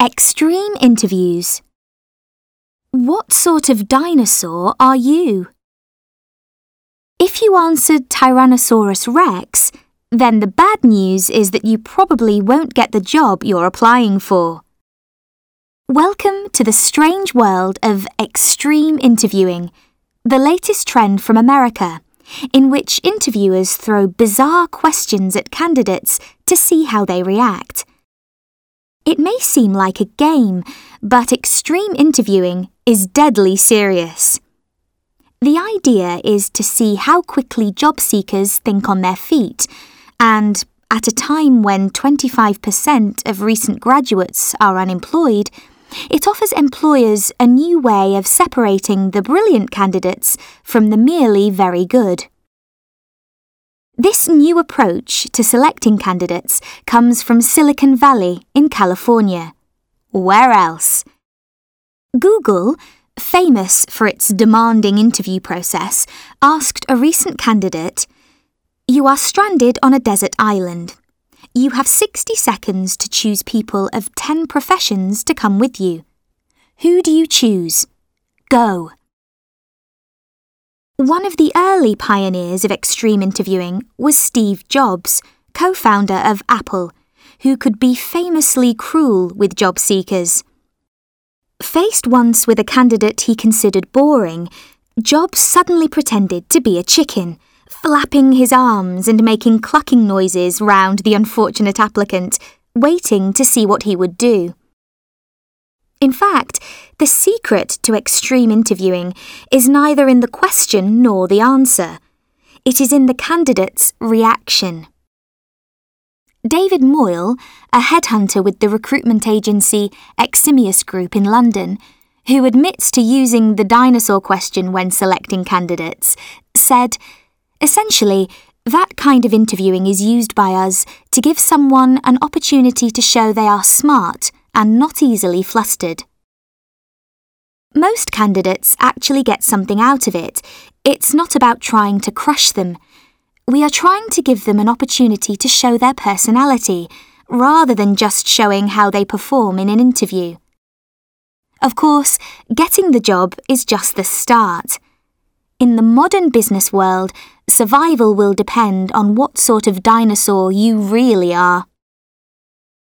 Extreme interviews. What sort of dinosaur are you? If you answered Tyrannosaurus rex, then the bad news is that you probably won't get the job you're applying for. Welcome to the strange world of extreme interviewing, the latest trend from America, in which interviewers throw bizarre questions at candidates to see how they react. It may seem like a game, but extreme interviewing is deadly serious. The idea is to see how quickly job seekers think on their feet, and at a time when 25% of recent graduates are unemployed, it offers employers a new way of separating the brilliant candidates from the merely very good. This new approach to selecting candidates comes from Silicon Valley in California. Where else? Google, famous for its demanding interview process, asked a recent candidate You are stranded on a desert island. You have 60 seconds to choose people of 10 professions to come with you. Who do you choose? Go. One of the early pioneers of extreme interviewing was Steve Jobs, co founder of Apple, who could be famously cruel with job seekers. Faced once with a candidate he considered boring, Jobs suddenly pretended to be a chicken, flapping his arms and making clucking noises round the unfortunate applicant, waiting to see what he would do. In fact, the secret to extreme interviewing is neither in the question nor the answer. It is in the candidate's reaction. David Moyle, a headhunter with the recruitment agency Eximius Group in London, who admits to using the dinosaur question when selecting candidates, said, Essentially, that kind of interviewing is used by us to give someone an opportunity to show they are smart and not easily flustered. Most candidates actually get something out of it. It's not about trying to crush them. We are trying to give them an opportunity to show their personality, rather than just showing how they perform in an interview. Of course, getting the job is just the start. In the modern business world, survival will depend on what sort of dinosaur you really are.